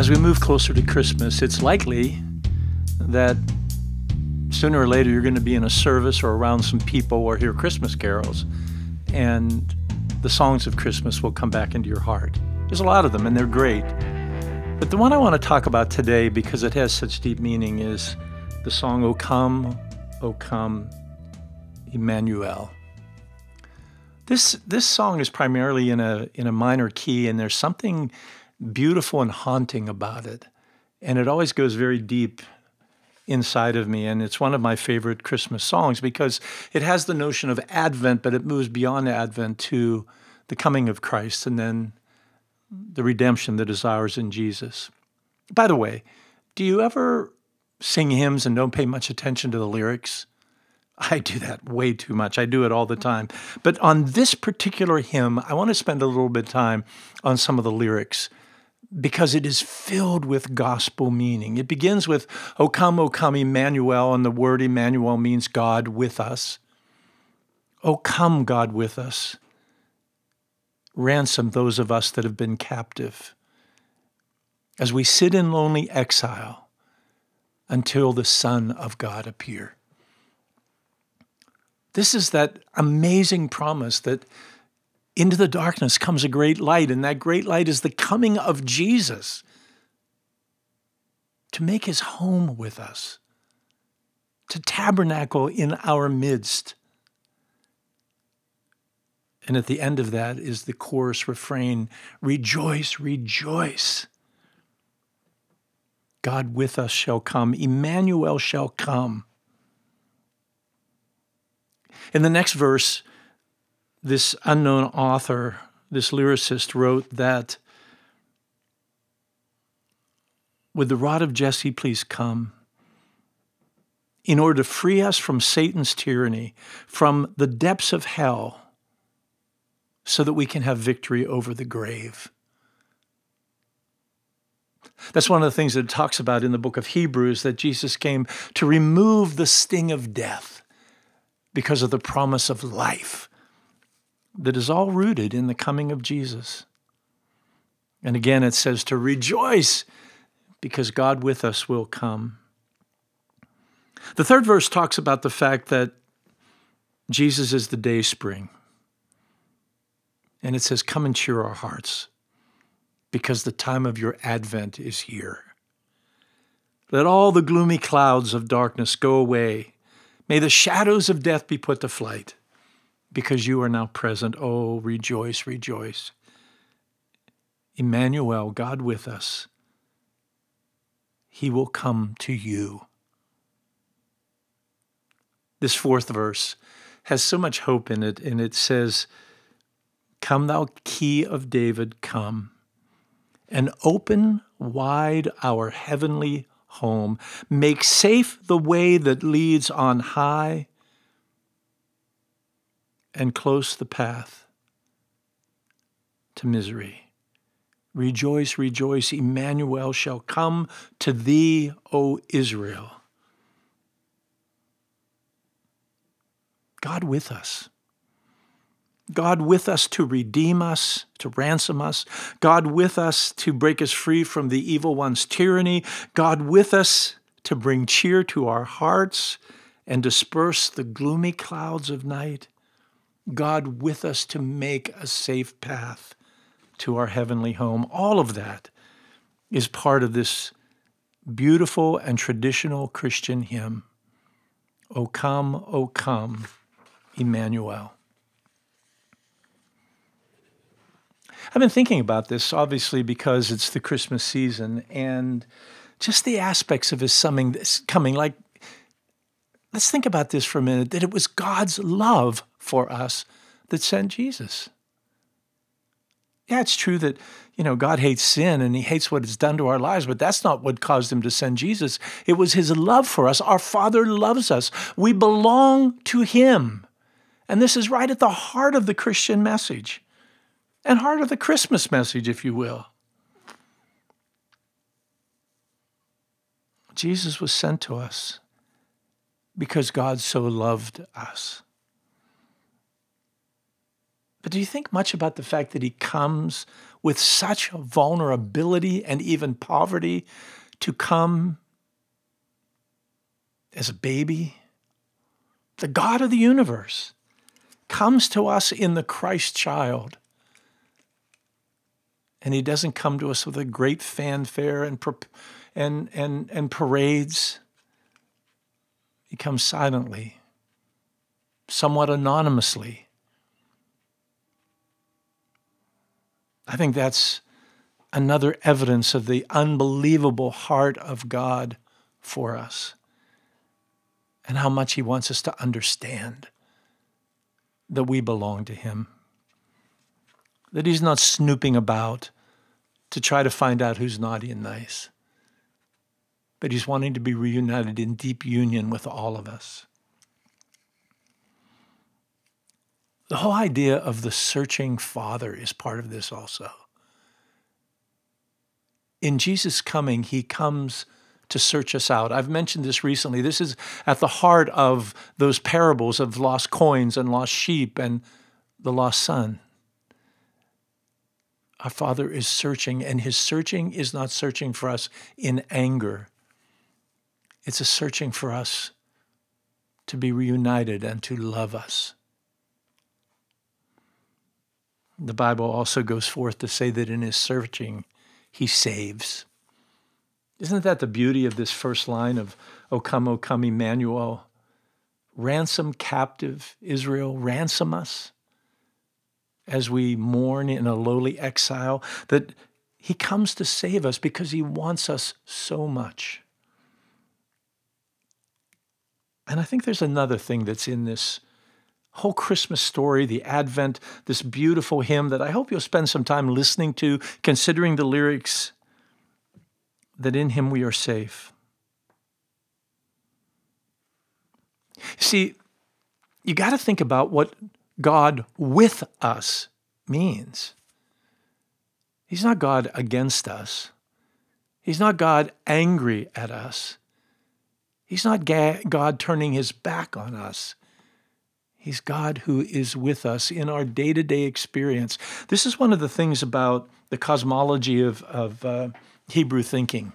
As we move closer to Christmas, it's likely that sooner or later you're going to be in a service or around some people or hear Christmas carols, and the songs of Christmas will come back into your heart. There's a lot of them, and they're great. But the one I want to talk about today, because it has such deep meaning, is the song O Come, O Come, Emmanuel. This, this song is primarily in a, in a minor key, and there's something beautiful and haunting about it. And it always goes very deep inside of me. And it's one of my favorite Christmas songs because it has the notion of Advent, but it moves beyond Advent to the coming of Christ and then the redemption that is ours in Jesus. By the way, do you ever sing hymns and don't pay much attention to the lyrics? I do that way too much. I do it all the time. But on this particular hymn, I want to spend a little bit of time on some of the lyrics because it is filled with gospel meaning. It begins with, O come, O come, Emmanuel, and the word Emmanuel means God with us. O come, God with us. Ransom those of us that have been captive as we sit in lonely exile until the Son of God appear. This is that amazing promise that into the darkness comes a great light, and that great light is the coming of Jesus to make his home with us, to tabernacle in our midst. And at the end of that is the chorus refrain Rejoice, rejoice. God with us shall come, Emmanuel shall come. In the next verse, this unknown author, this lyricist, wrote that Would the rod of Jesse please come? In order to free us from Satan's tyranny, from the depths of hell, so that we can have victory over the grave. That's one of the things that it talks about in the book of Hebrews that Jesus came to remove the sting of death because of the promise of life that is all rooted in the coming of Jesus. And again, it says to rejoice because God with us will come. The third verse talks about the fact that Jesus is the day spring. And it says, Come and cheer our hearts because the time of your advent is here. Let all the gloomy clouds of darkness go away. May the shadows of death be put to flight because you are now present. Oh, rejoice, rejoice. Emmanuel, God with us, He will come to you. This fourth verse has so much hope in it, and it says, Come, thou key of David, come, and open wide our heavenly home. Make safe the way that leads on high and close the path to misery. Rejoice, rejoice, Emmanuel shall come to thee, O Israel. God with us. God with us to redeem us, to ransom us. God with us to break us free from the evil one's tyranny. God with us to bring cheer to our hearts and disperse the gloomy clouds of night. God with us to make a safe path to our heavenly home. All of that is part of this beautiful and traditional Christian hymn. O come, O come, Emmanuel. I've been thinking about this, obviously, because it's the Christmas season and just the aspects of his coming, coming like let's think about this for a minute that it was God's love for us that sent Jesus. Yeah, it's true that, you know, God hates sin and he hates what it's done to our lives, but that's not what caused him to send Jesus. It was his love for us. Our Father loves us. We belong to him. And this is right at the heart of the Christian message and heart of the Christmas message, if you will. Jesus was sent to us because God so loved us. But do you think much about the fact that he comes with such vulnerability and even poverty to come as a baby? The God of the universe comes to us in the Christ child. And he doesn't come to us with a great fanfare and, and, and, and parades. He comes silently, somewhat anonymously I think that's another evidence of the unbelievable heart of God for us and how much He wants us to understand that we belong to Him. That He's not snooping about to try to find out who's naughty and nice, but He's wanting to be reunited in deep union with all of us. The whole idea of the searching Father is part of this also. In Jesus' coming, he comes to search us out. I've mentioned this recently. This is at the heart of those parables of lost coins and lost sheep and the lost son. Our Father is searching, and his searching is not searching for us in anger. It's a searching for us to be reunited and to love us. The Bible also goes forth to say that in his searching, he saves. Isn't that the beauty of this first line of O come, O come, Emmanuel? Ransom captive Israel, ransom us as we mourn in a lowly exile, that he comes to save us because he wants us so much. And I think there's another thing that's in this whole Christmas story, the Advent, this beautiful hymn that I hope you'll spend some time listening to, considering the lyrics that in him we are safe. See, you got to think about what God with us means. He's not God against us. He's not God angry at us. He's not God turning his back on us. He's God who is with us in our day to day experience. This is one of the things about the cosmology of, of uh, Hebrew thinking.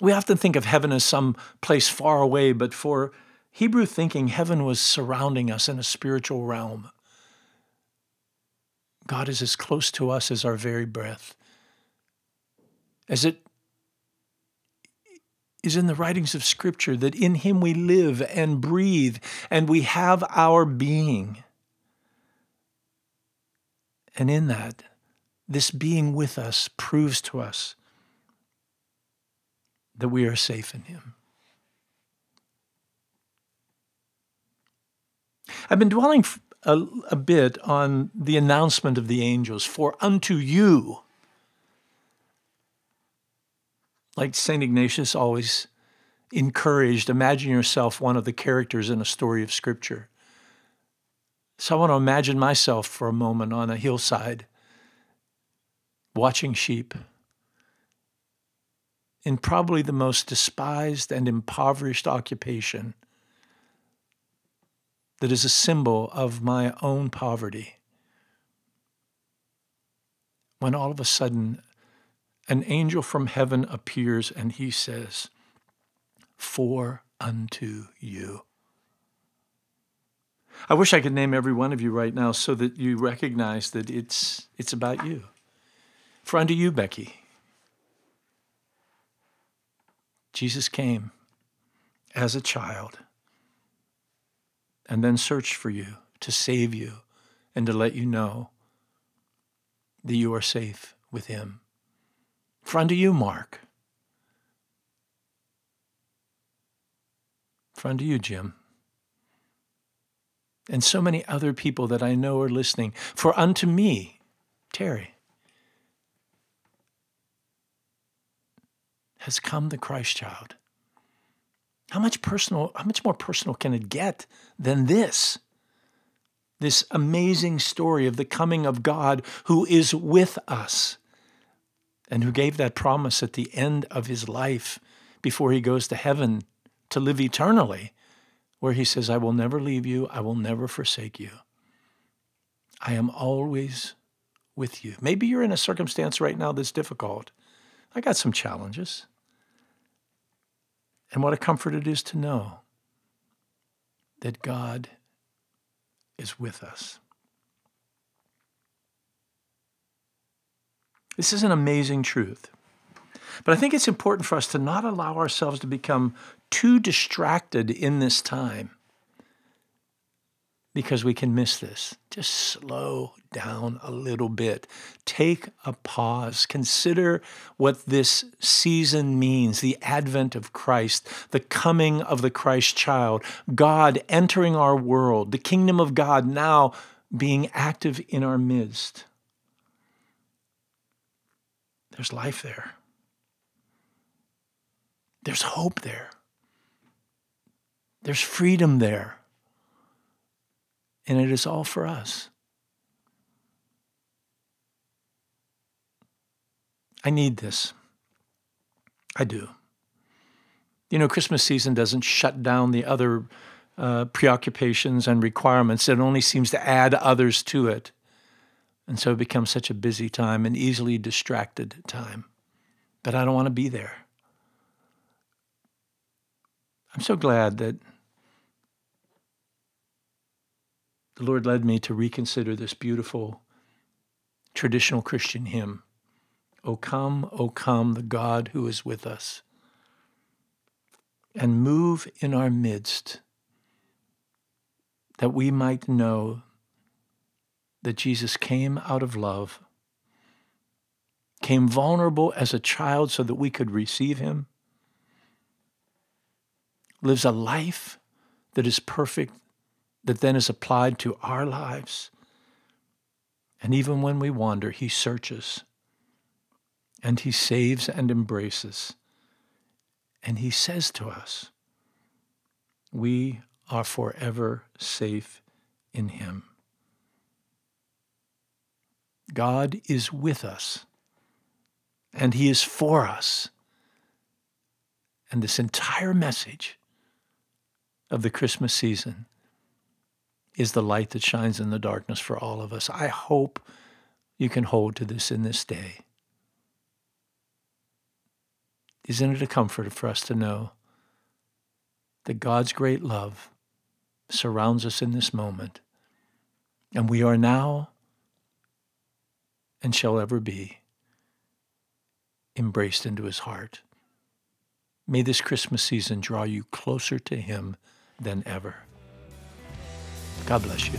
We often think of heaven as some place far away, but for Hebrew thinking, heaven was surrounding us in a spiritual realm. God is as close to us as our very breath. As it is in the writings of Scripture that in Him we live and breathe and we have our being. And in that, this being with us proves to us that we are safe in Him. I've been dwelling a, a, bit on the announcement of the angels for unto you like St. Ignatius always encouraged, imagine yourself one of the characters in a story of Scripture. So I want to imagine myself for a moment on a hillside watching sheep in probably the most despised and impoverished occupation that is a symbol of my own poverty. When all of a sudden an angel from heaven appears and he says, For unto you. I wish I could name every one of you right now so that you recognize that it's, it's about you. For unto you, Becky, Jesus came as a child and then searched for you to save you and to let you know that you are safe with him. For unto you, Mark. For unto you, Jim. And so many other people that I know are listening. For unto me, Terry, has come the Christ child. How much personal, how much more personal can it get than this? This amazing story of the coming of God who is with us and who gave that promise at the end of his life before he goes to heaven to live eternally, where he says, I will never leave you, I will never forsake you. I am always with you. Maybe you're in a circumstance right now that's difficult. I got some challenges. And what a comfort it is to know that God is with us. This is an amazing truth. But I think it's important for us to not allow ourselves to become too distracted in this time because we can miss this. Just slow down a little bit. Take a pause. Consider what this season means the advent of Christ, the coming of the Christ child, God entering our world, the kingdom of God now being active in our midst. There's life there. There's hope there. There's freedom there and it is all for us. I need this. I do. You know, Christmas season doesn't shut down the other uh, preoccupations and requirements, it only seems to add others to it. And so it becomes such a busy time, an easily distracted time. But I don't want to be there. I'm so glad that the Lord led me to reconsider this beautiful traditional Christian hymn O come, O come, the God who is with us, and move in our midst that we might know that Jesus came out of love, came vulnerable as a child so that we could receive him, lives a life that is perfect that then is applied to our lives. And even when we wander, He searches and He saves and embraces. And He says to us, We are forever safe in Him. God is with us and He is for us. And this entire message of the Christmas season is the light that shines in the darkness for all of us. I hope you can hold to this in this day. Isn't it a comfort for us to know that God's great love surrounds us in this moment, and we are now and shall ever be embraced into his heart. May this Christmas season draw you closer to him than ever. God bless you.